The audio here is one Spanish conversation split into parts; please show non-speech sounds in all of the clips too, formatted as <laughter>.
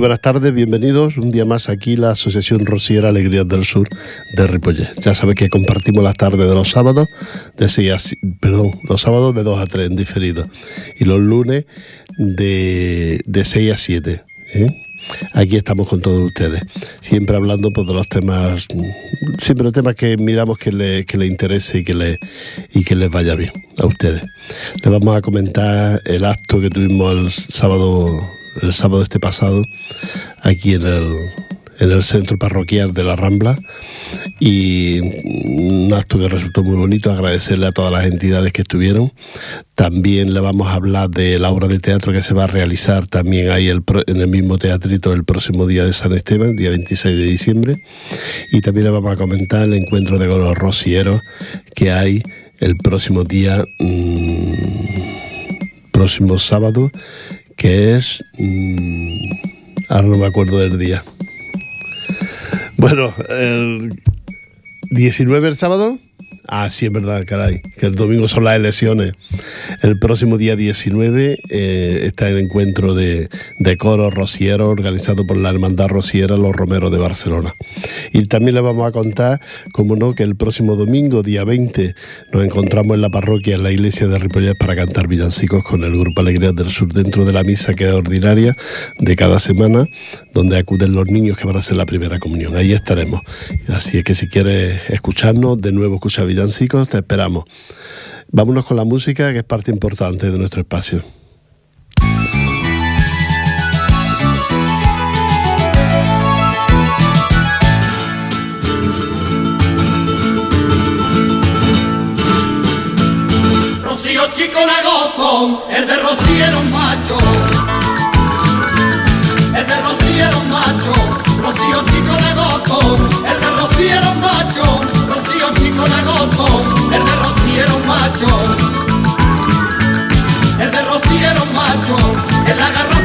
buenas tardes, bienvenidos un día más aquí la Asociación Rociera Alegrías del Sur de Ripollet. Ya sabes que compartimos las tardes de los sábados de 6 a, perdón, los sábados de 2 a 3 en diferido y los lunes de, de 6 a 7. ¿eh? Aquí estamos con todos ustedes, siempre hablando pues, de los temas, siempre temas que miramos que les que le interese y que, le, y que les vaya bien a ustedes. Les vamos a comentar el acto que tuvimos el sábado el sábado este pasado aquí en el, en el centro parroquial de la Rambla y un acto que resultó muy bonito, agradecerle a todas las entidades que estuvieron. También le vamos a hablar de la obra de teatro que se va a realizar también ahí en el mismo teatrito el próximo día de San Esteban, día 26 de diciembre. Y también le vamos a comentar el encuentro de los rocieros que hay el próximo día, mmm, próximo sábado, que es... Mmm, ahora no me acuerdo del día. Bueno, el 19 el sábado. Ah, sí, es verdad, caray, que el domingo son las elecciones. El próximo día 19 eh, está el encuentro de, coro rociero organizado por la Hermandad Rociera Los Romeros de Barcelona. Y también le vamos a contar, como no, que el próximo domingo, día 20, nos encontramos en la parroquia, en la iglesia de Ripollet, para cantar villancicos con el Grupo Alegrías del Sur dentro de la misa que es ordinaria de cada semana, donde acuden los niños que van a hacer la primera comunión. Ahí estaremos. Así es que si quieres escucharnos, de nuevo escucha villancicos, te esperamos. Vámonos con la música, que es parte importante de nuestro espacio. Rocío chico lagoto, el de Rocío era un macho. El de Rocío era un macho. Rocío chico lagoto, el de Rocío era un macho. El de un macho. El de un macho. En la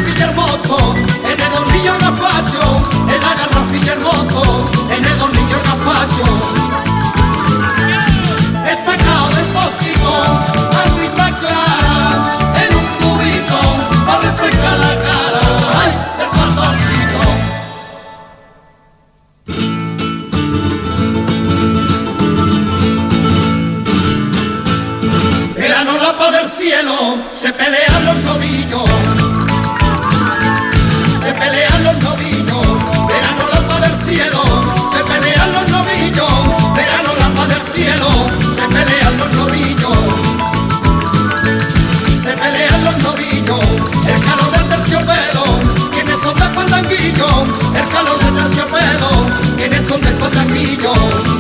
se pelean los novillos. Se pelean los novillos. Verano lapa del cielo, se pelean los novillos. Verano lapa del cielo, se pelean los novillos. Se pelean los novillos. El calor del terciopelo, quienes son de fandanguillo. El calor del terciopelo, quienes son de fandanguillo.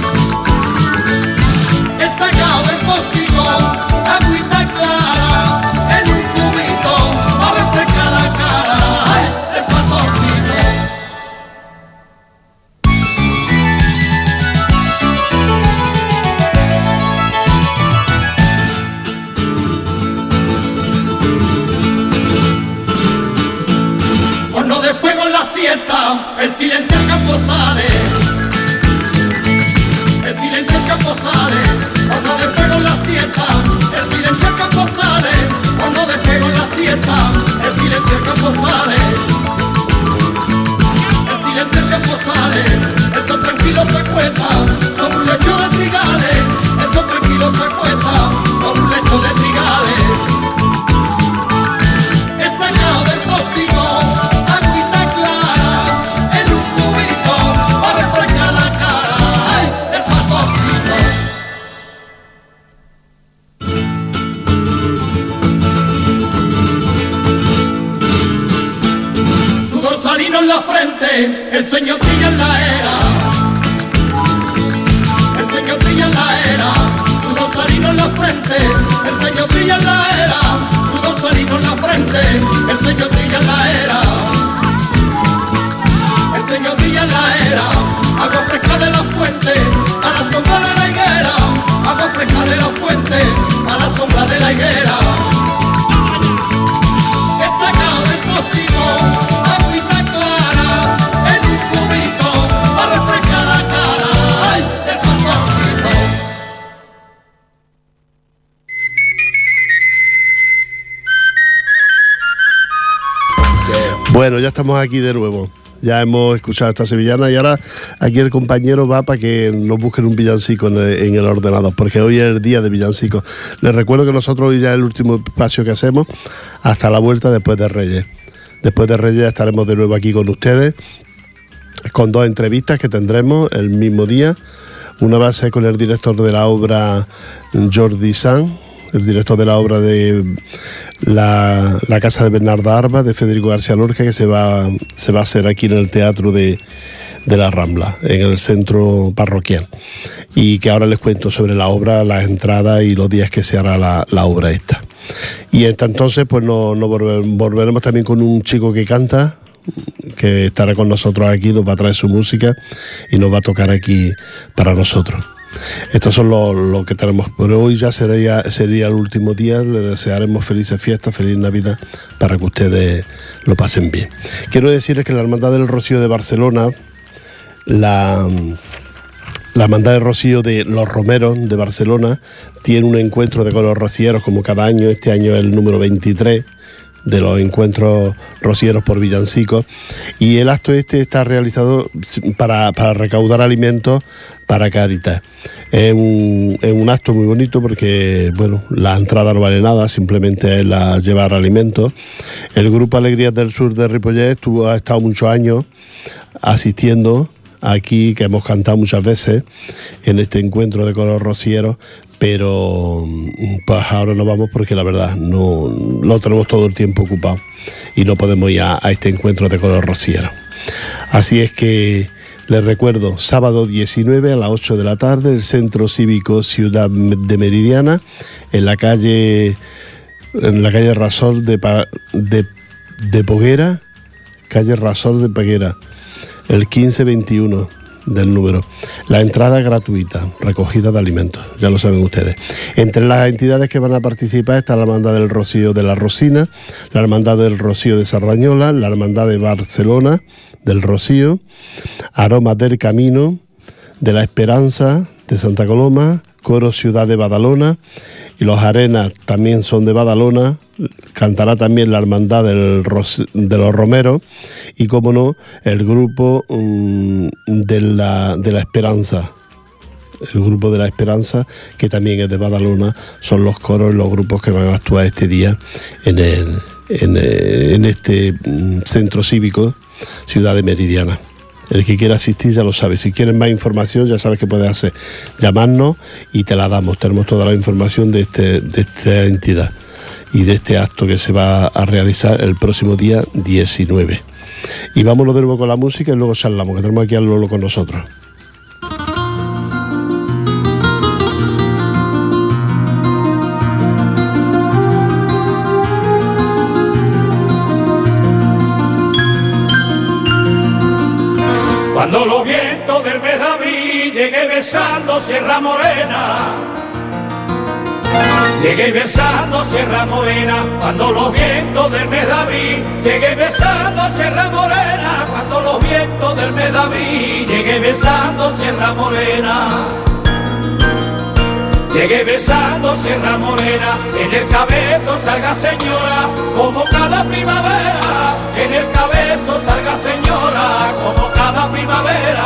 La higuera. He sacado del pocito agüita clara en un cubito para refrescar la cara. ¡Ay, el pastorcito! Bueno, ya estamos aquí de nuevo. Ya hemos escuchado esta sevillana y ahora aquí el compañero va para que nos busquen un villancico en el, ordenador, porque hoy es el día de villancicos. Les recuerdo que nosotros hoy ya es el último espacio que hacemos hasta la vuelta después de Reyes. Después de Reyes estaremos de nuevo aquí con ustedes con dos entrevistas que tendremos el mismo día. Una va a ser con el director de la obra Jordi San, el director de la obra de la, Casa de Bernarda Arba, de Federico García Lorca, que se va, se va a hacer aquí en el Teatro de, la Rambla, en el centro parroquial. Y que ahora les cuento sobre la obra, las entradas y los días que se hará la, obra esta. Y hasta entonces, pues nos no volveremos también con un chico que canta, que estará con nosotros aquí, nos va a traer su música y nos va a tocar aquí para nosotros. Estos son los que tenemos por hoy. Ya sería, sería el último día. Le desearemos felices fiestas, feliz Navidad para que ustedes lo pasen bien. Quiero decirles que la Hermandad del Rocío de Barcelona, la, la Hermandad del Rocío de Los Romeros de Barcelona, tiene un encuentro de color rocieros como cada año. Este año es el número 23 de los encuentros rocieros por villancicos y el acto este está realizado para, recaudar alimentos para Caritas. Es un, es un, acto muy bonito porque, bueno, la entrada no vale nada, simplemente es la llevar alimentos. El Grupo Alegrías del Sur de Ripollet estuvo, ha estado muchos años asistiendo aquí, que hemos cantado muchas veces en este encuentro de color rociero, pero pues ahora no vamos porque la verdad no lo tenemos todo el tiempo ocupado y no podemos ir a, este encuentro de color rociero. Así es que les recuerdo, sábado 19 a las 8 de la tarde, el Centro Cívico Ciudad de Meridiana, en la calle, en la calle Rasol de, de, de Poguera, calle Rasol de Poguera, el 1521 del número. La entrada gratuita, recogida de alimentos, ya lo saben ustedes. Entre las entidades que van a participar está la Hermandad del Rocío de la Rosina, la Hermandad del Rocío de Sarrañola, la Hermandad de Barcelona del Rocío, Aroma del Camino, de la Esperanza de Santa Coloma, Coro Ciudad de Badalona y los Arenas también son de Badalona, cantará también la Hermandad del de los Romeros y, como no, el grupo mm, de, la, de la Esperanza. El grupo de la Esperanza, que también es de Badalona, son los coros y los grupos que van a actuar este día en, en este mm, centro cívico, Ciudad de Meridiana. El que quiera asistir ya lo sabe. Si quieren más información, ya sabes que puedes hacer. Llamarnos y te la damos. Tenemos toda la información de, este, de esta entidad y de este acto que se va a realizar el próximo día 19. Y vámonos de nuevo con la música y luego charlamos, que tenemos aquí al Lolo con nosotros. Sierra Morena Llegué besando Sierra Morena cuando los vientos del Medaví. Llegué besando Sierra Morena cuando los vientos del Medaví. Llegué besando Sierra Morena. Llegué besando Sierra Morena, en el cabezo salga señora, como cada primavera, en el cabezo salga señora, como cada primavera.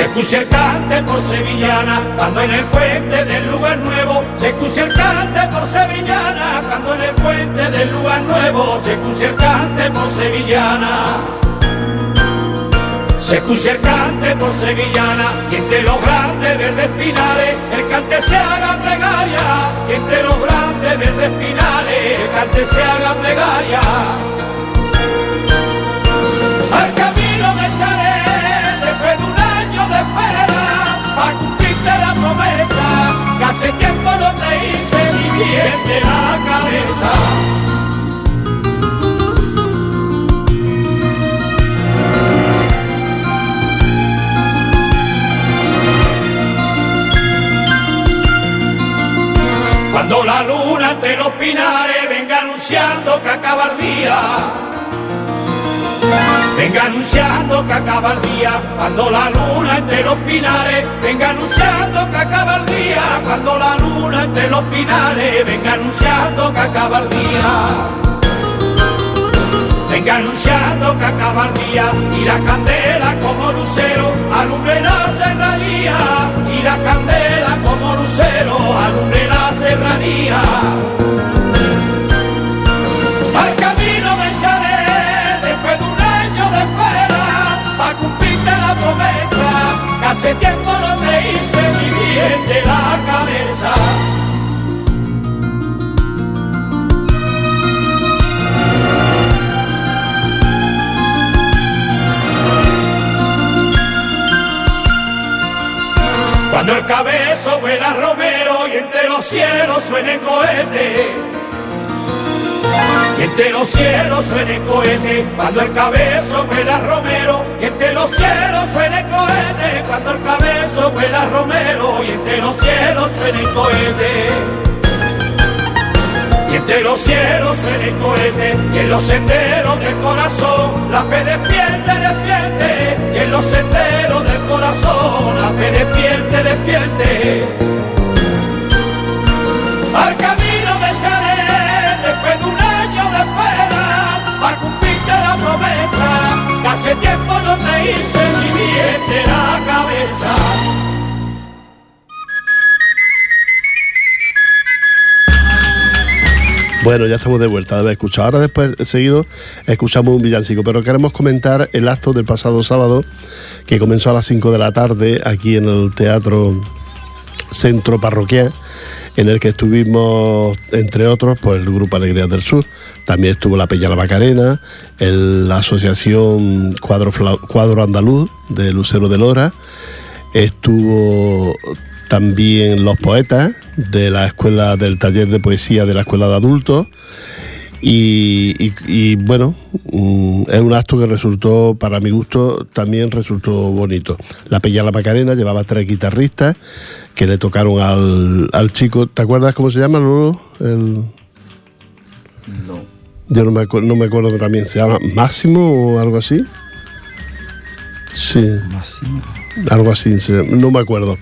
se escucha el cante por sevillana, cuando en el puente del lugar nuevo. Se escucha el cante por sevillana, cuando en el puente del lugar nuevo. Se escucha el cante por sevillana. Se escucha el cante por sevillana y entre los grandes verdes pinares el cante se haga plegaria. Y entre los grandes verdes pinares el cante se haga plegaria. promesa que hace tiempo no te hice ni bien de la cabeza. Cuando la luna te los pinares venga anunciando que acabar día, Venga anunciando que acaba cuando la luna entre los pinares, venga anunciando que acaba cuando la luna entre los pinares, venga anunciando que acaba el día. Venga anunciando que acaba y la candela como lucero alumbre la serranía y la candela como lucero alumbre la serranía. Hace tiempo no te hice mi bien de la cabeza. Cuando el cabezo vuela romero y entre los cielos suene cohete. Entre los cielos suene cohete, cuando el cabezo vuela romero, y entre los cielos suene cohete, cuando el cabezo vuela romero, y entre los cielos suene cohete. Y entre los cielos suene cohete, y en los senderos del corazón, la fe despierte, despierte, y en los senderos del corazón, la fe despierte, despierte. Bueno, ya estamos de vuelta de escuchado. Ahora después, seguido, escuchamos un villancico, pero queremos comentar el acto del pasado sábado, que comenzó a las 5 de la tarde aquí en el Teatro Centro Parroquial, en el que estuvimos, entre otros, pues el Grupo Alegrías del Sur. También estuvo la Peña La Macarena, la Asociación Cuadro, Cuadro Andaluz de Lucero de Lora, estuvo también los poetas de la escuela del taller de poesía de la escuela de adultos y, y- y, bueno mm, es un acto que resultó para mi gusto también resultó bonito la Peña La Macarena llevaba tres guitarristas que le tocaron al, al chico ¿te acuerdas cómo se llama Lolo? El, No. yo no me, no me acuerdo también se llama Máximo o algo así sí Máximo. algo así, no me acuerdo.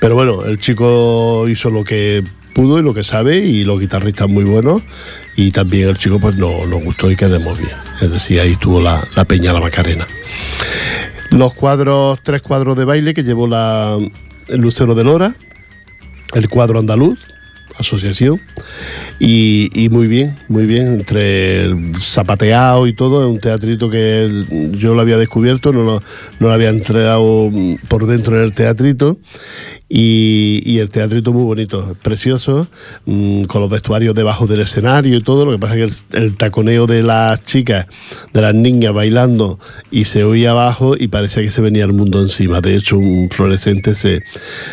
Pero bueno, el chico hizo lo que pudo y lo que sabe y los guitarristas muy buenos y también el chico pues no, nos gustó y quedemos bien. Es decir, ahí tuvo la, la peña la Macarena. Los cuadros, tres cuadros de baile que llevó la, el Lucero de Lora, el cuadro andaluz, asociación, y, y muy bien, muy bien, entre el zapateado y todo, es un teatrito que yo lo había descubierto, no lo, no lo había entregado mm, por dentro en el teatrito, y, el teatrito muy bonito, precioso, mm, con los vestuarios debajo del escenario y todo, lo que pasa es que el, taconeo de las chicas, de las niñas bailando, y se oía abajo y parecía que se venía el mundo encima, de hecho un fluorescente se,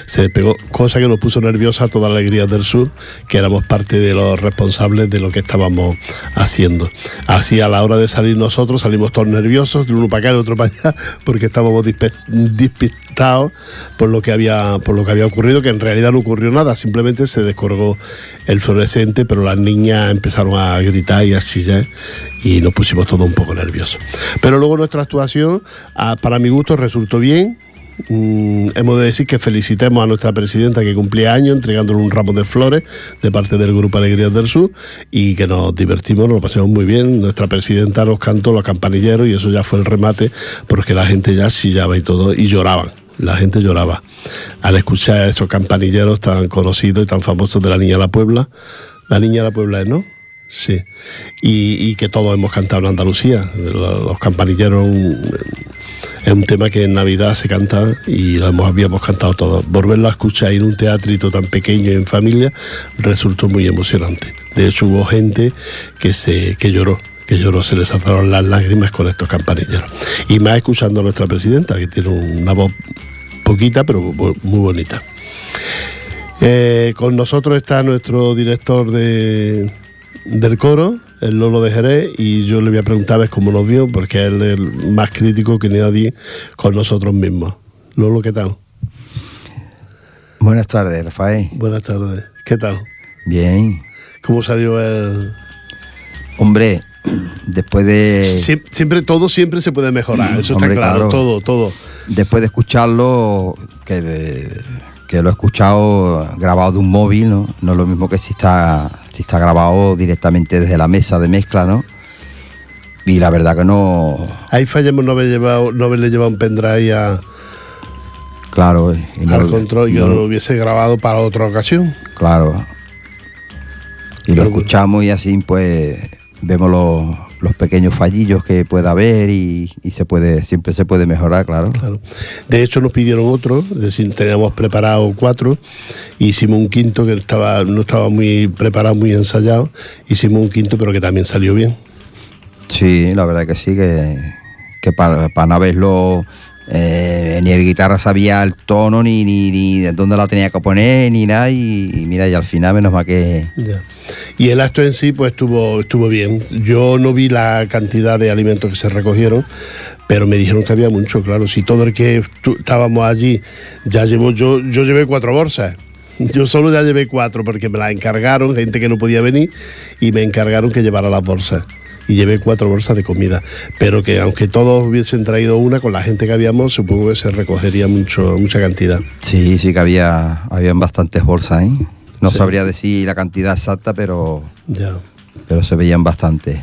se pegó, cosa que nos puso nerviosa toda la alegría del sur, que éramos parte de los responsables de lo que estábamos haciendo. Así a la hora de salir nosotros salimos todos nerviosos, de uno para acá, el otro para allá, <laughs> porque estábamos despistados por lo que había por lo que había ocurrido, que en realidad no ocurrió nada, simplemente se descolgó el fluorescente, pero las niñas empezaron a gritar y a chillar y nos pusimos todos un poco nerviosos. Pero luego nuestra actuación, ah, para mi gusto, resultó bien. Mm, hemos de decir que felicitemos a nuestra presidenta que cumplía años entregándole un ramo de flores de parte del Grupo Alegrías del Sur y que nos divertimos, nos lo pasamos muy bien. Nuestra presidenta nos cantó los campanilleros y eso ya fue el remate porque la gente ya chillaba y todo y lloraban. La gente lloraba al escuchar esos campanilleros tan conocidos y tan famosos de la Niña de la Puebla. La Niña de la Puebla, ¿no? Sí. Y, que todos hemos cantado en Andalucía. Los campanilleros es un tema que en Navidad se canta y lo hemos, habíamos cantado todos. Volverlo a escuchar en un teatrito tan pequeño y en familia resultó muy emocionante. De hecho, hubo gente que, se, que lloró, que lloró, se le saltaron las lágrimas con estos campanilleros. Y más escuchando a nuestra presidenta, que tiene una voz poquita, pero muy bonita. Eh, con nosotros está nuestro director de, del coro, el Lolo de Jerez, y yo le voy a preguntar a ver cómo nos vio, porque él es el más crítico que nadie con nosotros mismos. Lolo, ¿qué tal? Buenas tardes, Rafael. Buenas tardes. ¿Qué tal? Bien. ¿Cómo salió el...? Hombre, después de... Siem- Siempre, todo siempre se puede mejorar, eso Hombre, está claro, claro. todo, todo. Después de escucharlo, que, de- que lo he escuchado grabado de un móvil, ¿no? No es lo mismo que si está, si está grabado directamente desde la mesa de mezcla, ¿no? Y la verdad que no... Ahí fallamos no haber llevado, no haberle llevado un pendrive a- Claro, y no- al control y que no- lo hubiese grabado para otra ocasión. Claro. Y lo escuchamos y así pues vemos los, los pequeños fallillos que pueda haber y, y se puede siempre se puede mejorar, claro. Claro. De hecho, nos pidieron otro, es decir, teníamos preparado cuatro, e hicimos un quinto que estaba, no estaba muy preparado, muy ensayado, hicimos un quinto, pero que también salió bien. Sí, la verdad que sí, que, que para, para no haberlo, eh, ni el guitarra sabía el tono, ni, ni, ni de dónde la tenía que poner, ni nada, y, y mira, y al final menos mal que... Y el acto en sí, pues estuvo, estuvo bien. Yo no vi la cantidad de alimentos que se recogieron, pero me dijeron que había mucho, claro. Si todo el que estábamos allí ya llevó, yo, yo llevé cuatro bolsas. <laughs> Yo solo ya llevé cuatro porque me las encargaron, gente que no podía venir, y me encargaron que llevara las bolsas. Y llevé cuatro bolsas de comida. Pero que aunque todos hubiesen traído una, con la gente que habíamos, supongo que se recogería mucho, mucha cantidad. Sí, sí que había habían bastantes bolsas, ¿eh? No Sí. sabría decir la cantidad exacta, pero, Ya. pero se veían bastantes.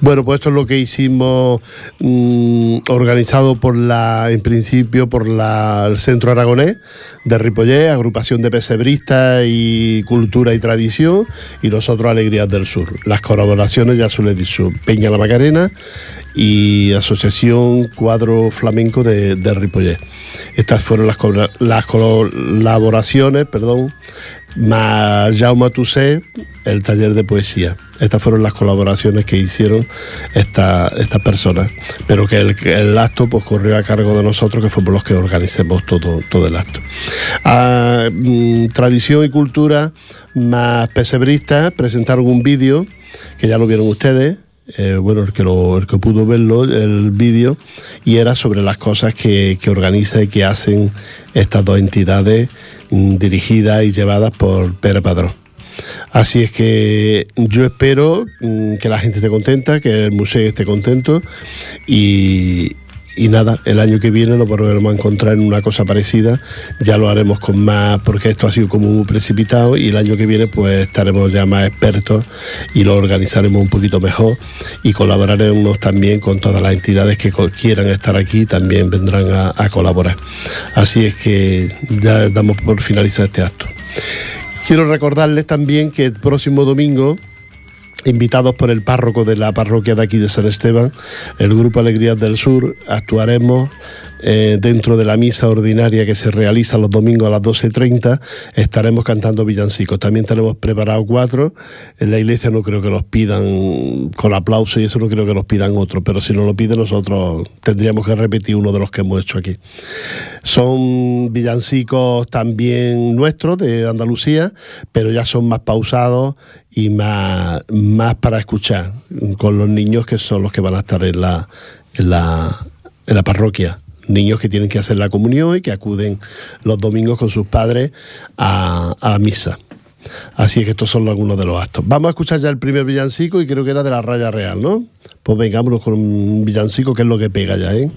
Bueno, pues esto es lo que hicimos mm, organizado por la, en principio, por la, el Centro Aragonés de Ripollet, agrupación de pesebristas y cultura y tradición, y nosotros Alegrías del Sur. Las colaboraciones, ya he dicho, Peña La Macarena y Asociación Cuadro Flamenco de, de Ripollet. Estas fueron las, las colaboraciones, perdón, más Jaume Toussaint, el taller de poesía. Estas fueron las colaboraciones que hicieron esta- estas personas. Pero que el, acto pues, corrió a cargo de nosotros, que fuimos los que organizamos todo, todo el acto. Ah, mm, tradición y cultura más pesebristas presentaron un vídeo, que ya lo vieron ustedes, eh, bueno, el que, el que pudo verlo, el vídeo, y era sobre las cosas que, que organiza y que hacen estas dos entidades dirigidas y llevadas por Pere Padrón. Así es que yo espero mm, que la gente esté contenta, que el museo esté contento y, y nada, el año que viene lo volveremos a encontrar en una cosa parecida, ya lo haremos con más, porque esto ha sido como muy precipitado y el año que viene pues estaremos ya más expertos y lo organizaremos un poquito mejor y colaboraremos también con todas las entidades que quieran estar aquí, también vendrán a, a colaborar. Así es que ya damos por finalizar este acto. Quiero recordarles también que el próximo domingo, invitados por el párroco de la parroquia de aquí de San Esteban, el Grupo Alegrías del Sur, actuaremos eh, dentro de la misa ordinaria que se realiza los domingos a las 12.30, estaremos cantando villancicos. También tenemos preparados cuatro. En la iglesia no creo que los pidan con aplauso y eso no creo que nos pidan otro, pero si nos lo piden nosotros tendríamos que repetir uno de los que hemos hecho aquí. Son villancicos también nuestros de Andalucía, pero ya son más pausados y más, más para escuchar con los niños que son los que van a estar en la, en la, en la parroquia. Niños que tienen que hacer la comunión y que acuden los domingos con sus padres a, a la misa. Así es que estos son algunos de los actos. Vamos a escuchar ya el primer villancico y creo que era de la raya real, ¿no? Pues vengámonos con un villancico que es lo que pega ya, ¿eh?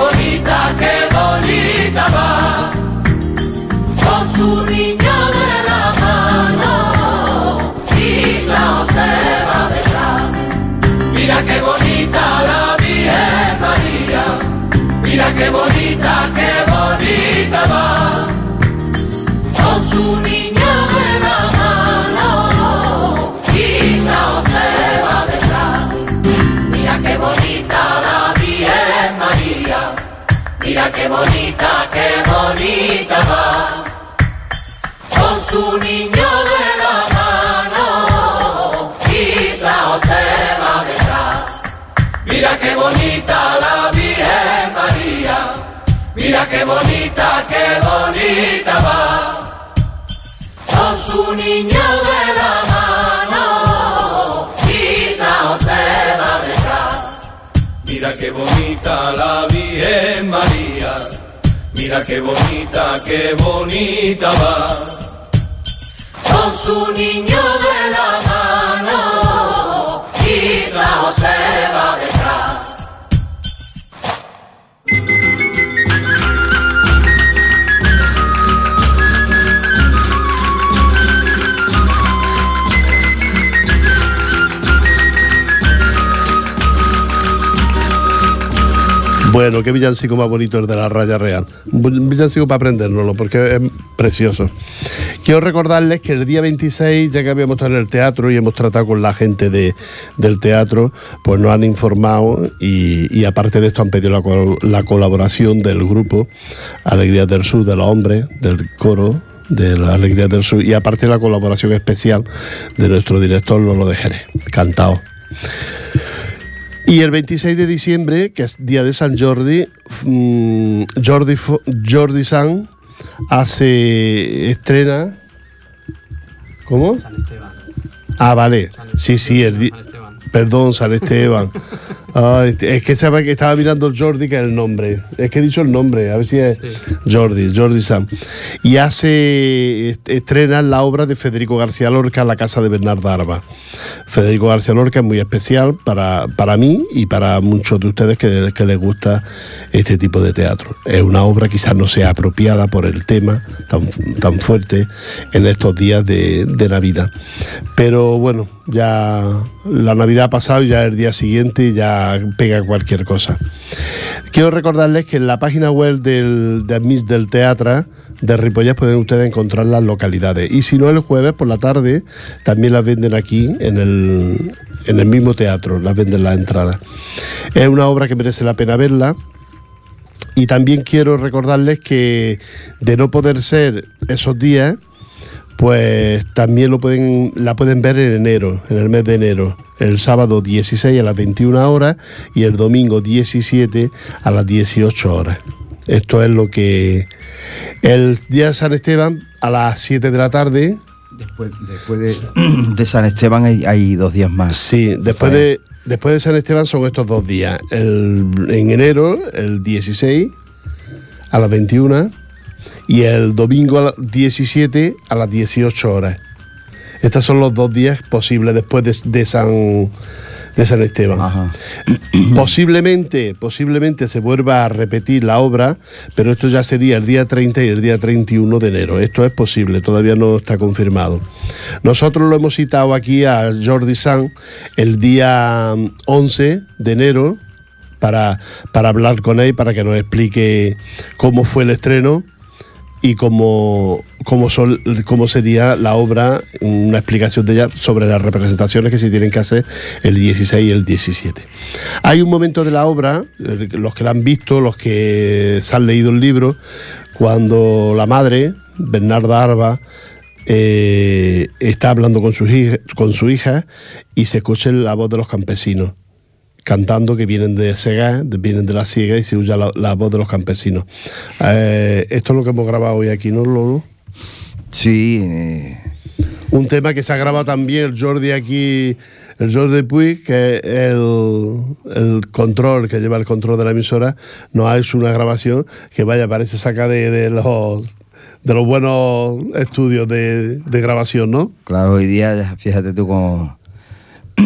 Bonita, qué bonita va, con su niño de la mano, y San José va detrás. Mira qué bonita la Virgen María, mira qué bonita, qué bonita va, con su niño de la mano, y San José va detrás. Mira qué bonita la Mira qué bonita, qué bonita. Va, con su niño de la mano, y San José va. Mira qué bonita la Virgen María, mira qué bonita, qué bonita va, con su niño de la Mira qué bonita la Virgen María, mira qué bonita, qué bonita va. con su niño de Bueno, qué villancico más bonito el de la raya real. Un villancico para aprendérnoslo, porque es precioso. Quiero recordarles que el día 26, ya que habíamos estado en el teatro y hemos tratado con la gente de- del teatro, pues nos han informado y, aparte de esto han pedido la, col- la colaboración del grupo Alegrías del Sur, de los hombres, del coro de la Alegrías del Sur y aparte la colaboración especial de nuestro director Lolo de Jerez, cantado. Y el 26 de diciembre, que es día de San Jordi, mm, Jordi, Jordi San hace estrena. ¿Cómo? San Esteban. Ah, vale. San Sí, sí, el San Esteban. Perdón, San Esteban. <laughs> Ay, es que sabe que estaba mirando el Jordi, que es el nombre. Es que he dicho el nombre, a ver si es Jordi, Jordi Sam. Y hace, est- estrena la obra de Federico García Lorca, La Casa de Bernarda Arba. Federico García Lorca es muy especial para, para mí y para muchos de ustedes que, que les gusta este tipo de teatro. Es una obra quizás no sea apropiada por el tema tan, tan fuerte en estos días de, de Navidad. Pero bueno, ya la Navidad ha pasado y ya el día siguiente ya pega cualquier cosa. Quiero recordarles que en la página web del, de Admis del Teatro de Ripollas pueden ustedes encontrar las localidades. Y si no, el jueves por la tarde también las venden aquí en el, en el mismo teatro, las venden las entradas. Es una obra que merece la pena verla. Y también quiero recordarles que de no poder ser esos días, pues también lo pueden, la pueden ver en enero, en el mes de enero. El sábado 16 a las 21 horas y el domingo 17 a las 18 horas. Esto es lo que... El día de San Esteban a las 7 de la tarde. Después, después de, <clears throat> de San Esteban hay, hay dos días más. Sí, después de, después de San Esteban son estos dos días. El, en enero, el 16 a las 21 y el domingo a las 17 a las 18 horas. Estos son los dos días posibles después de, de San de San Esteban. Ajá. <clears throat> Posiblemente, posiblemente se vuelva a repetir la obra, pero esto ya sería el día 30 y el día 31 de enero. Esto es posible, todavía no está confirmado. Nosotros lo hemos citado aquí a Jordi San el día 11 de enero para, para hablar con él, para que nos explique cómo fue el estreno y cómo, cómo, son- cómo sería la obra, una explicación de ella sobre las representaciones que se tienen que hacer el 16 y el 17. Hay un momento de la obra, eh, los que la han visto, los que se han leído el libro, cuando la madre, Bernarda Arba, eh, está hablando con su, con su hija y se escucha la voz de los campesinos cantando que vienen de Segá, de- vienen de la Siega y se oye la, la voz de los campesinos. Eh, esto es lo que hemos grabado hoy aquí, ¿no, Lolo? Sí, eh, Un tema que se ha grabado también el Jordi aquí, el Jordi Puig, que es el, el control, que lleva el control de la emisora, nos ha hecho una grabación que vaya, parece saca de, de los de los buenos estudios de, de grabación, ¿no? claro, hoy día, fíjate tú con,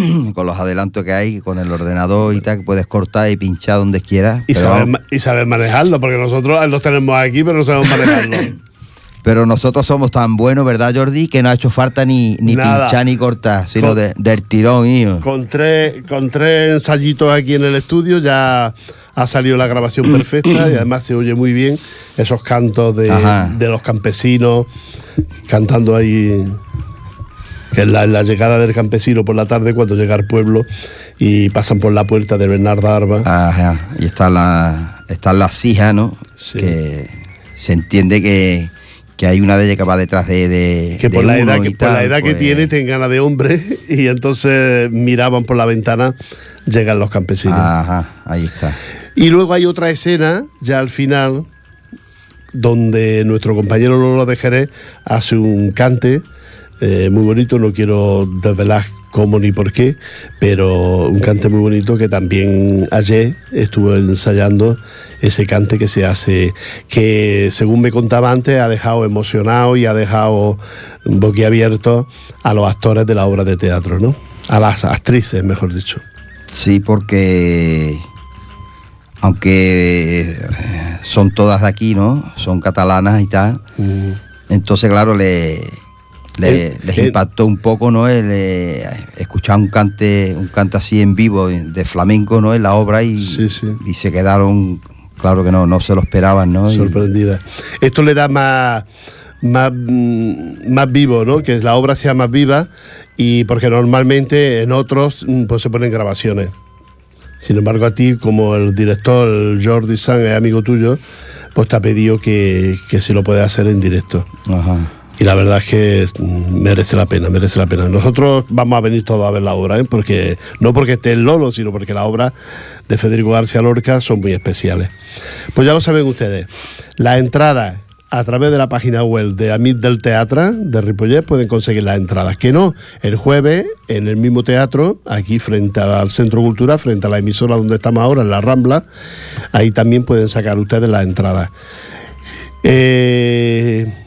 <clears throat> con los adelantos que hay, con el ordenador y tal, que puedes cortar y pinchar donde quieras. Y saber, y saber manejarlo, porque nosotros los tenemos aquí, pero no sabemos manejarlo. <clears throat> pero nosotros somos tan buenos, ¿verdad, Jordi? Que no ha hecho falta ni, ni Nada. pinchar ni cortar, sino Con- de- del tirón, hijo. Con tres, con tres ensayitos aquí en el estudio ya ha salido la grabación <clears throat> perfecta y además se oye muy bien esos cantos de, de los campesinos cantando ahí. Que es la, la llegada del campesino por la tarde cuando llega al pueblo y pasan por la puerta de Bernarda Arba. Ajá, y está la, están las hijas, ¿no? Sí. Que se entiende que, que hay una de ellas que va detrás de, de que por de la edad, que, por la que pues, tiene tienen ganas de hombre <laughs> y entonces miraban por la ventana, llegan los campesinos. Ajá, ahí está. Y luego hay otra escena, ya al final, donde nuestro compañero Lolo de Jerez hace un cante eh, muy bonito, no quiero desvelar cómo ni por qué, pero un cante muy bonito que también ayer estuvo ensayando ese cante que se hace, que según me contaba antes ha dejado emocionado y ha dejado boquiabierto a los actores de la obra de teatro, ¿no? A las actrices, mejor dicho. Sí, porque aunque eh, son todas de aquí, ¿no? Son catalanas y tal. Mm. Entonces, claro, le, le- les impactó un poco, ¿no? El, eh, escuchar un cante, un cante así en vivo de flamenco, ¿no? En la obra y, Sí, sí. y se quedaron, claro que no, no se lo esperaban, ¿no? Y- sorprendida. Esto le da más, más, mm, más vivo, ¿no? Que la obra sea más viva y porque normalmente en otros mm, pues se ponen grabaciones. Sin embargo, a ti, como el director el Jordi San es amigo tuyo, pues te ha pedido que, que se lo puedes hacer en directo. Ajá. La verdad es que merece la pena, merece la pena. Nosotros vamos a venir todos a ver la obra, ¿eh? porque no porque esté el Lolo, sino porque las obras de Federico García Lorca son muy especiales. Pues ya lo saben ustedes. La entrada a través de la página web de Amit del Teatro de Ripollet pueden conseguir las entradas. Que no, el jueves en el mismo teatro, aquí frente al Centro Cultural, frente a la emisora donde estamos ahora, en la Rambla, ahí también pueden sacar ustedes las entradas. Eh,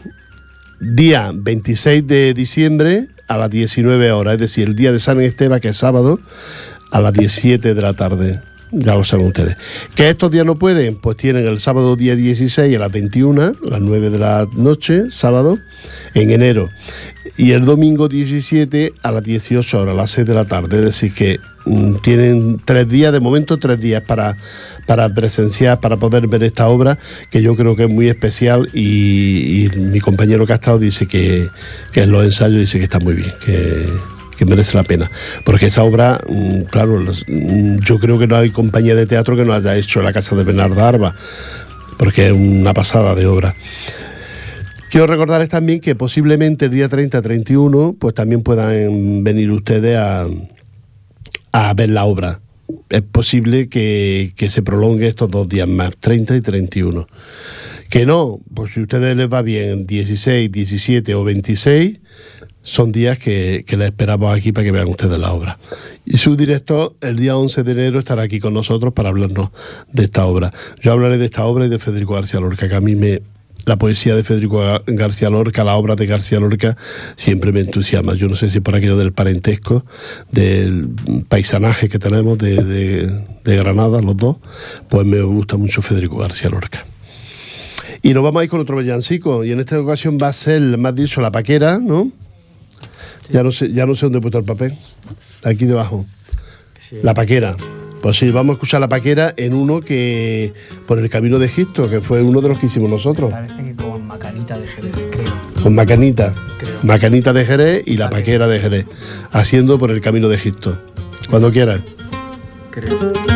día 26 de diciembre a las 19 horas, es decir, el día de San Esteban, que es sábado, a las 17 de la tarde. Ya lo saben ustedes. ¿Que estos días no pueden? Pues tienen el sábado día 16 a las 21, a las 9 de la noche, sábado, en enero. Y el domingo 17 a las 18 horas, a las 6 de la tarde. Es decir, que mm, tienen tres días, de momento tres días para, para presenciar, para poder ver esta obra, que yo creo que es muy especial y, mi compañero que ha estado dice que, que en los ensayos dice que está muy bien, que, que merece la pena. Porque esa obra, mm, claro, mm, yo creo que no hay compañía de teatro que no haya hecho la casa de Bernardo Arba, porque es una pasada de obra. Quiero recordarles también que posiblemente el día 30-31 pues también puedan venir ustedes a, a ver la obra. Es posible que, que se prolongue estos dos días más, 30 y 31. Que no, pues si a ustedes les va bien 16, 17 o 26, son días que, que les esperamos aquí para que vean ustedes la obra. Y su director el día 11 de enero estará aquí con nosotros para hablarnos de esta obra. Yo hablaré de esta obra y de Federico García Lorca, que a mí me, la poesía de Federico García Lorca, la obra de García Lorca, siempre me entusiasma. Yo no sé si por aquello del parentesco, del paisanaje que tenemos de, de, de Granada, los dos, pues me gusta mucho Federico García Lorca. Y nos vamos a ir con otro villancico, y en esta ocasión va a ser, más dicho, la paquera, ¿no? Ya no sé, ya no sé dónde he puesto el papel. Aquí debajo. Sí. La paquera. Pues sí, vamos a escuchar la paquera en uno que. por el camino de Egipto, que fue uno de los que hicimos nosotros. Parece que con Macanita de Jerez, creo. Con Macanita. Creo. Macanita de Jerez y la paquera de Jerez. Haciendo por el camino de Egipto. Cuando quieras. Creo.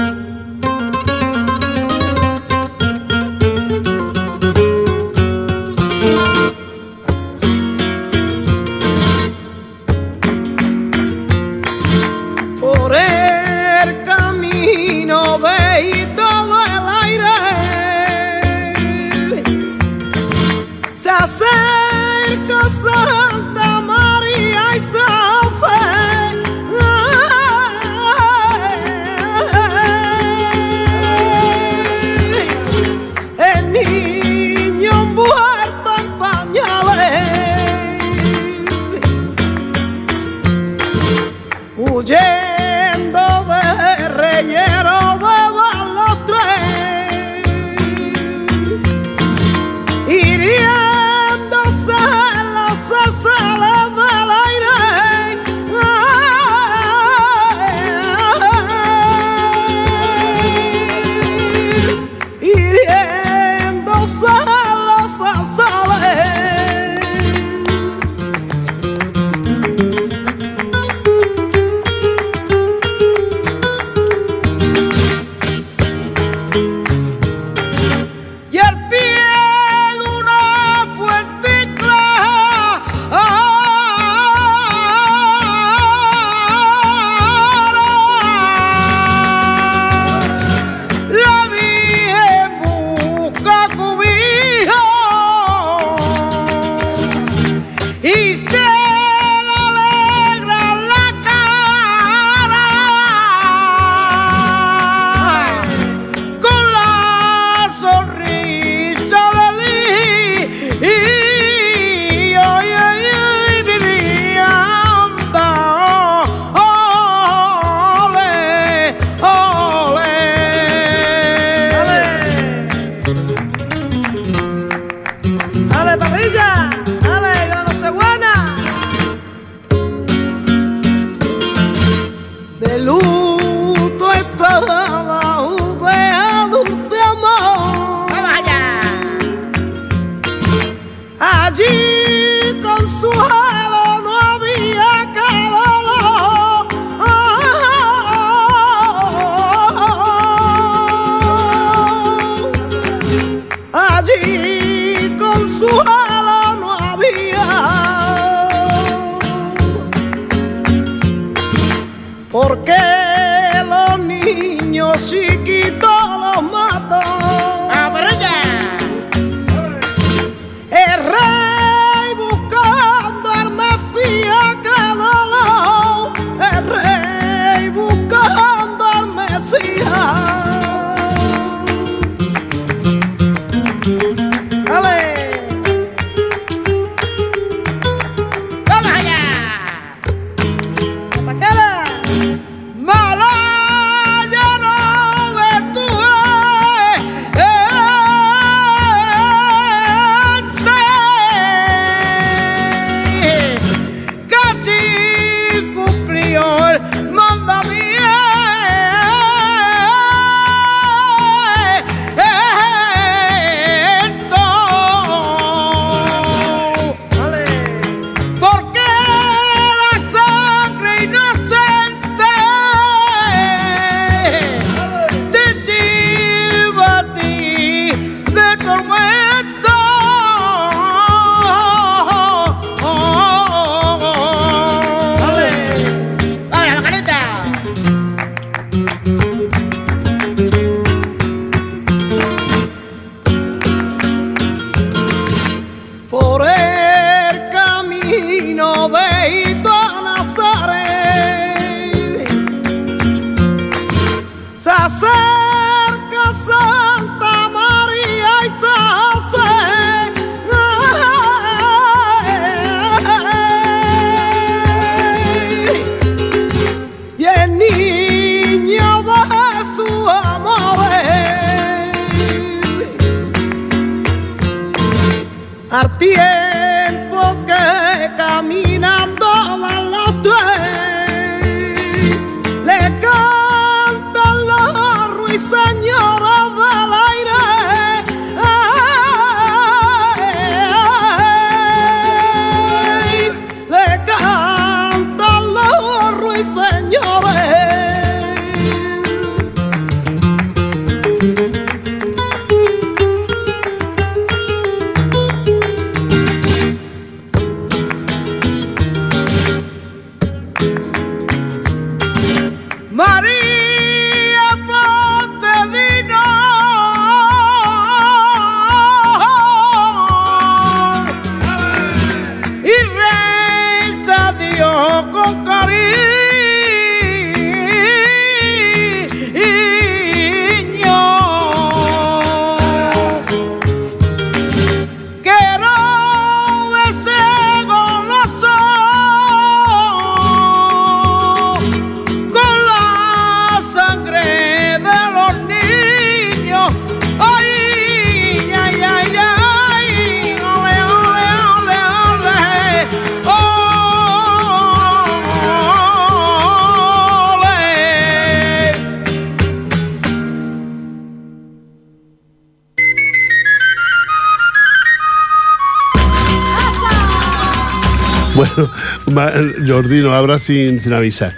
Habla sin, sin avisar.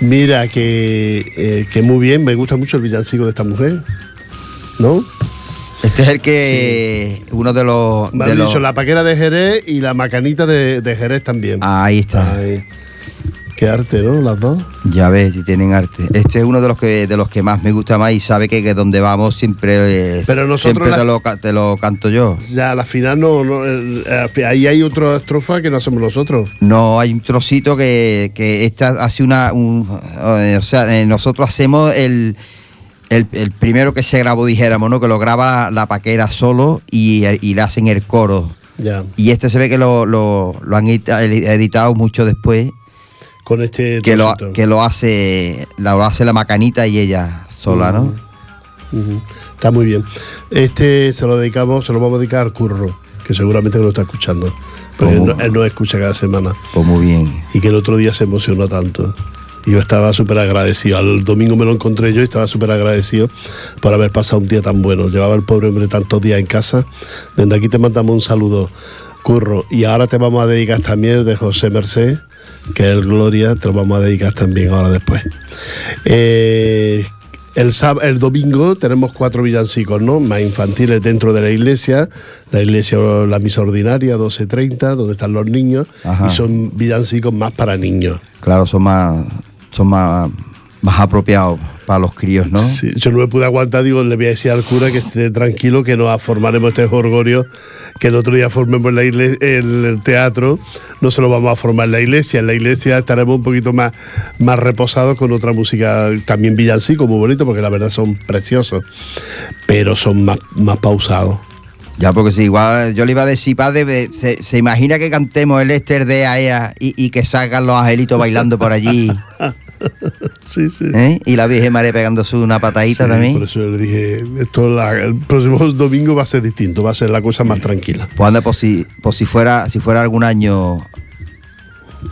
Mira, que, eh, que muy bien, me gusta mucho el villancico de esta mujer. ¿No? Este es el que uno de los. Me de han los- dicho la paquera de Jerez y la macanita de, de Jerez también. Ahí está. Qué arte, ¿no? Las dos. Ya ves, si tienen arte. Este es uno de los que de los que más me gusta más y sabe que, que donde vamos siempre, eh, Pero nosotros siempre la- te, lo, ca- te lo canto yo. Ya, a la final no, no, el- eh, ahí hay otra estrofa que no hacemos nosotros. No, hay un trocito que, que esta hace una. un- eh, o sea, eh, nosotros hacemos el, el, el primero que se grabó, dijéramos, ¿no? Que lo graba la paquera solo y, y le hacen el coro. Ya, Y este se ve que lo, lo, lo han edita- editado mucho después, con este que lo, que lo hace lo hace la macanita y ella sola, ¿no? Está muy bien. Este se lo dedicamos, se lo vamos a dedicar al curro, que seguramente lo está escuchando. Porque no, él no escucha cada semana. Pues muy bien. Y que el otro día se emocionó tanto. Y yo estaba súper agradecido. Al domingo me lo encontré yo y estaba súper agradecido por haber pasado un día tan bueno. Llevaba el pobre hombre tantos días en casa. Desde aquí te mandamos un saludo, Curro. Y ahora te vamos a dedicar también el de José Merced, que es el Gloria, te lo vamos a dedicar también ahora después. Eh, el, sáb- el domingo tenemos cuatro villancicos, ¿no? Más infantiles dentro de la iglesia. La iglesia, la misa ordinaria, 12.30, donde están los niños. Ajá. Y son villancicos más para niños. Claro, son más son más, más apropiados para los críos, ¿no? Sí, yo no me pude aguantar, digo, le voy a decir al cura que esté tranquilo, que nos formaremos este jorgorio, que el otro día formemos la igle- el, teatro, no se lo vamos a formar en la iglesia, en la iglesia estaremos un poquito más, más reposados con otra música, también villancico, muy bonito, porque la verdad son preciosos, pero son más, más pausados. Ya, porque si igual yo le iba a decir, padre, se, se imagina que cantemos el Esther de Aea y, y que salgan los angelitos bailando por allí, <laughs> <laughs> Sí, sí. ¿eh? Y la Virgen María pegándose una patadita Sí, también. Por eso le dije, esto la- el próximo domingo va a ser distinto, va a ser la cosa más tranquila. Pues anda, pues si, pues si fuera, si fuera algún año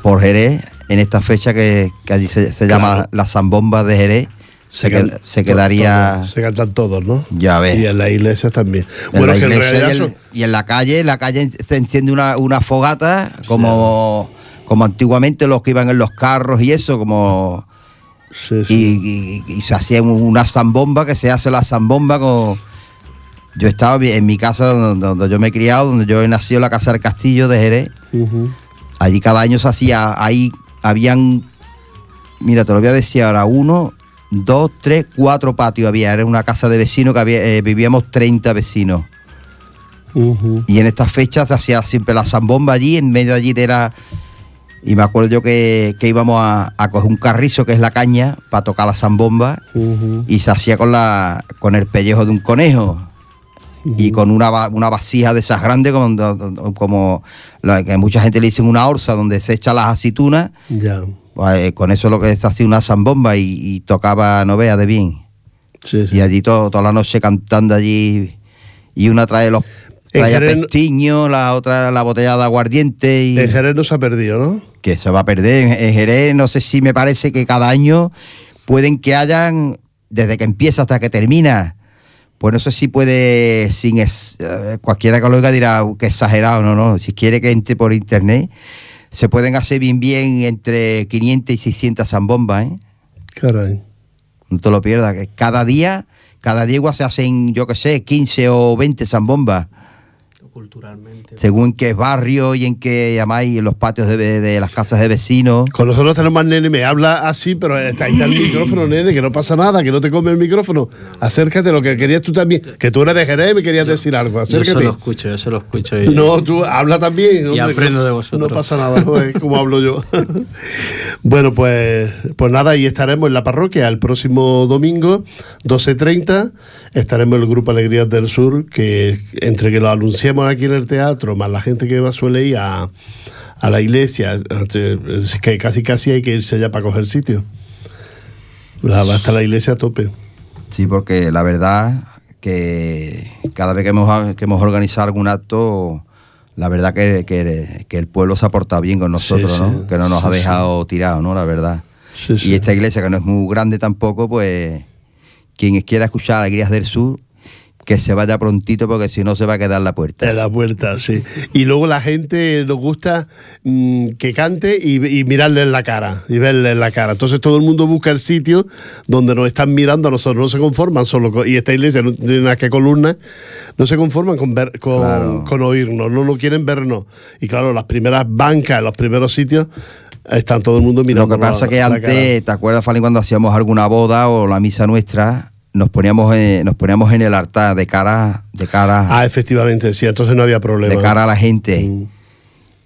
por Jerez, en esta fecha que, que allí se, se llama la Zambomba de Jerez, se, can- qued- se quedaría todos, se cantan todos, ¿no? Ya ves. Y en las iglesias también. en bueno, la que en iglesia y, realidad en, son- y en la calle, en la calle se enciende una, una fogata, como, como antiguamente los que iban en los carros y eso, como sí, sí. y- y se hacía una zambomba, que se hace la zambomba con... Yo estaba en mi casa donde, donde yo me he criado, donde yo he nacido la casa del castillo de Jerez. Allí cada año se hacía, ahí habían, mira, te lo voy a decir ahora, uno, dos, tres, cuatro patios había. Era una casa de vecinos que había, eh, vivíamos 30 vecinos. Y en estas fechas se hacía siempre la zambomba allí, en medio allí de la... Y me acuerdo yo que, que íbamos a, a coger un carrizo, que es la caña, para tocar la zambomba, y se hacía con, la, con el pellejo de un conejo. Y con una, una vasija de esas grandes, como, como la que mucha gente le dice una orza, donde se echa las aceitunas. Ya. Pues, eh, con eso es lo que se hacía una zambomba y, y tocaba, no vea, de bien. Sí, sí. Y allí todo, toda la noche cantando allí. Y una trae los Traía Jerez pestiños, la otra la botella de aguardiente y En Jerez no se ha perdido, ¿no? que se va a perder. En, Jerez, no sé si me parece que cada año pueden que hayan, desde que empieza hasta que termina, pues no sé si puede, sin es, eh, cualquiera que lo oiga dirá "Uh, que exagerado, no, no. Si quiere que entre por internet, se pueden hacer bien, bien entre 500 y 600 zambombas, ¿eh? Caray. No te lo pierdas, que cada día, cada día se hacen, yo qué sé, 15 o 20 zambombas, Culturalmente. según en qué barrio y en qué llamáis, en los patios de, de las casas de vecinos. Con nosotros tenemos al nene, me habla así, pero está ahí está el micrófono, nene, que no pasa nada, que no te come el micrófono. Acércate, lo que querías tú también. Que tú eres de Jerez y me querías decir algo. Yo se Acércate. lo escucho, yo se lo escucho. Y, No, tú habla también. hombre, aprendo de vosotros. No pasa nada, ¿no? Es como hablo yo. <laughs> bueno, pues, pues nada, ahí estaremos en la parroquia el próximo domingo, 12.30. Estaremos el Grupo Alegrías del Sur, que entre que lo aquí en el teatro, más la gente que va suele ir a, a la iglesia, es que casi casi hay que irse ya para coger sitio. La- Va hasta la iglesia a tope. Sí, porque la verdad que cada vez que hemos, que hemos organizado algún acto, la verdad que, que- que el pueblo se ha portado bien con nosotros, Sí, ¿no? sí. Que no nos Sí, ha dejado tirados, ¿no? La verdad. Y esta iglesia, que no es muy grande tampoco, pues quien quiera escuchar Alegrías del Sur, que se vaya prontito porque si no se va a quedar la puerta. En la puerta, sí. Y luego la gente nos gusta mm, que cante y, y mirarle en la cara, y verle en la cara. Entonces todo el mundo busca el sitio donde nos están mirando a nosotros. No se conforman solo con, y esta iglesia no tiene nada que columnas, no se conforman con ver, con, Claro. con oírnos, no, no quieren vernos. Y claro, las primeras bancas, los primeros sitios, están todo el mundo mirando. Lo que pasa que la antes, ¿te acuerdas, cuando hacíamos alguna boda o la misa nuestra? Nos poníamos en, nos poníamos en el altar de cara, de cara, Ah, efectivamente, sí, entonces no había problema. de cara a la gente. Mm,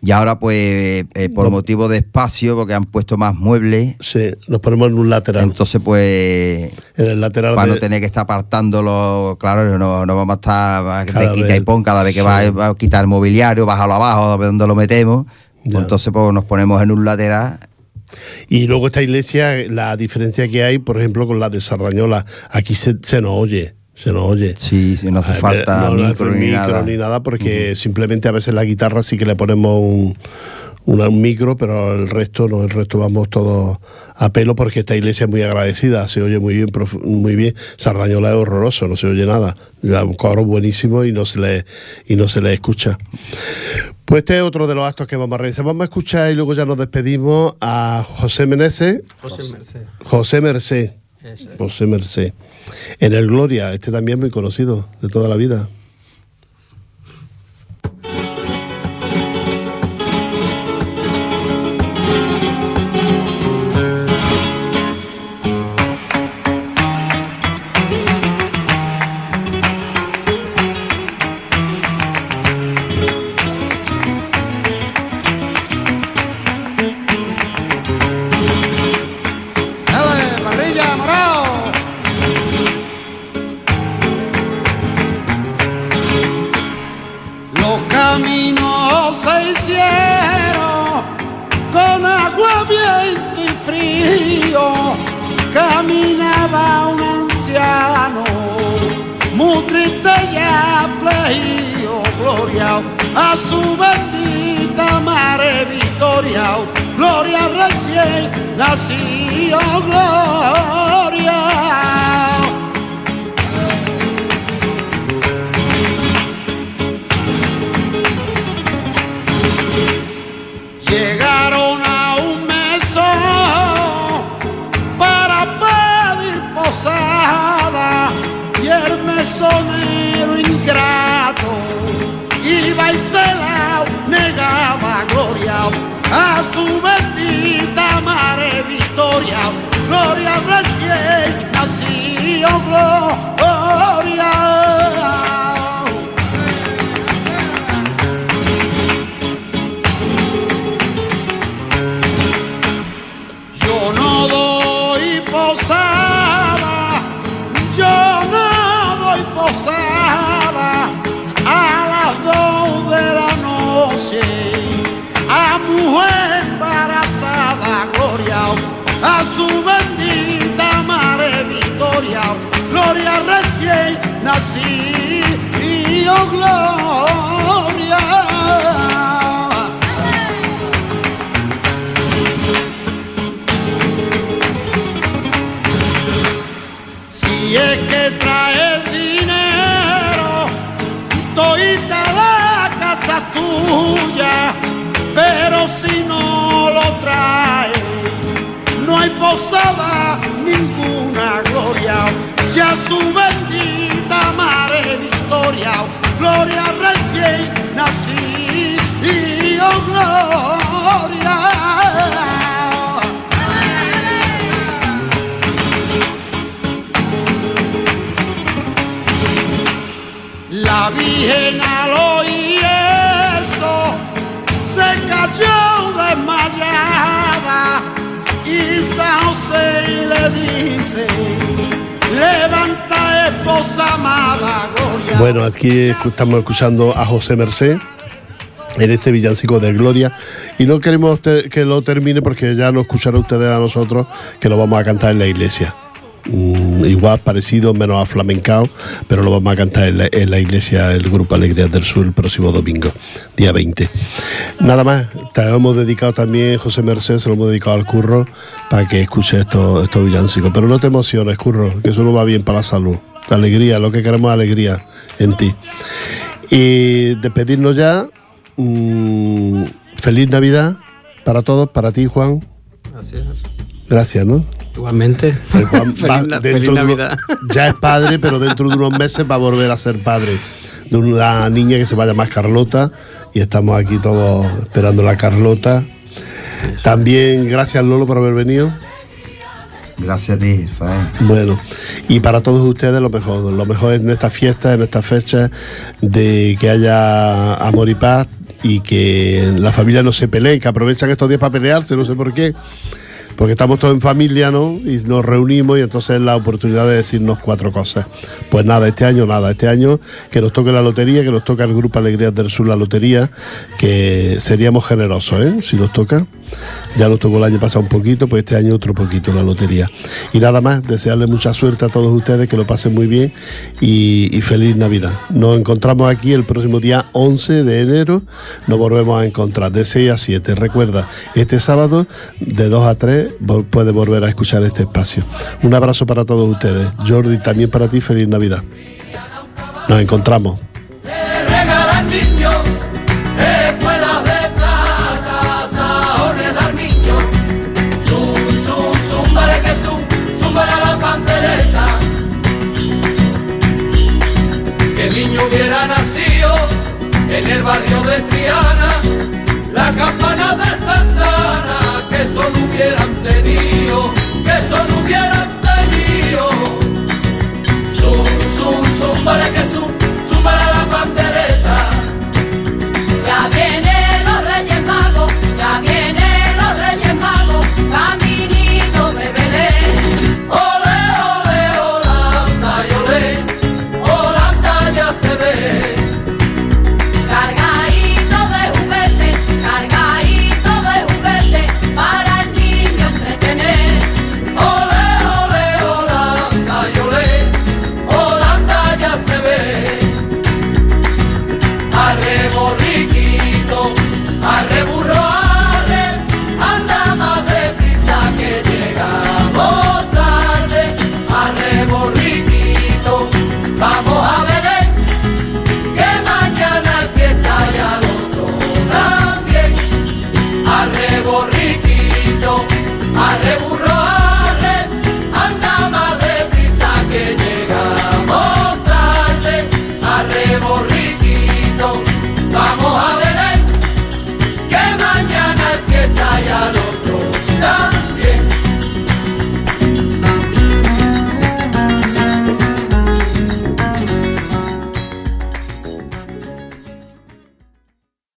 Y ahora, pues, eh, por motivo de espacio, porque han puesto más muebles, Sí, nos ponemos en un lateral. entonces, pues, en el lateral para de- no tener que estar apartándolo, claro, no, no vamos a estar Cada de quita vez. y pon cada vez que Sí. va, va a quitar el mobiliario, bájalo abajo, dónde lo metemos. Pues entonces, pues, nos ponemos en un lateral. Y luego esta iglesia, la diferencia que hay, por ejemplo, con la de Sardañola, aquí se, se nos oye, se nos oye. Sí, sí, no hace falta no, no micro ni nada. ni nada, porque simplemente a veces la guitarra sí que le ponemos un, una- un micro, pero el resto no, el resto vamos todos a pelo porque esta iglesia es muy agradecida, se oye muy bien, muy bien. Sardañola es horroroso, no se oye nada. Ya, Un coro buenísimo y no se le y no se le escucha. Pues este es otro de los actos que vamos a realizar. Vamos a escuchar y luego ya nos despedimos a José Meneses, José Merced. José Merced. José Merced. En el Gloria, este también muy conocido de toda la vida. Gloria recién nací, y oh gloria. Si es que trae dinero, toita la casa tuya, pero si no lo trae, no hay posada ya su bendita madre victoria, gloria recién nací, y oh gloria. La Virgen al oír eso se cayó desmayada y San José le dice, levanta esposa amada, gloria. Bueno, aquí estamos escuchando a José Merced en este villancico de Gloria y no queremos que lo termine porque ya lo escucharán ustedes a nosotros que lo vamos a cantar en la iglesia. Mm, igual parecido, menos aflamencado, pero lo vamos a cantar en la, en la iglesia el Grupo Alegrías del Sur el próximo domingo, día 20. Nada más, te hemos dedicado también, José Merced, se lo hemos dedicado al curro para que escuche estos, estos villancicos. Pero no te emociones, curro, que eso no va bien para la salud. La alegría, lo que queremos es alegría en ti. Y despedirnos ya. mm, feliz Navidad para todos, para ti, Juan. Es. Gracias, ¿no? Igualmente. El Juan va- <laughs> dentro feliz de ya es padre, pero dentro de unos meses va a volver a ser padre de una niña que se va a llamar Carlota y estamos aquí todos esperando a la Carlota. También gracias Lolo por haber venido. Gracias a ti, Fael. Bueno, y para todos ustedes lo mejor, lo mejor en esta fiesta, en esta fecha, de que haya amor y paz y que la familia no se pelee, que aprovechan estos días para pelearse, no sé por qué, porque estamos todos en familia, ¿no? Y nos reunimos y entonces es la oportunidad de decirnos cuatro cosas. Pues nada, este año nada, este año que nos toque la lotería, que nos toca el Grupo Alegrías del Sur la lotería, que seríamos generosos, ¿eh? Si nos toca. Ya nos tocó el año pasado un poquito, pues este año otro poquito la lotería. Y nada más, desearle mucha suerte a todos ustedes, que lo pasen muy bien y, feliz Navidad. Nos encontramos aquí el próximo día 11 de enero, nos volvemos a encontrar de 6 a 7. Recuerda, este sábado de 2 a 3 puede volver a escuchar este espacio. Un abrazo para todos ustedes. Jordi, también para ti, feliz Navidad. Nos encontramos. el barrio de Triana, la te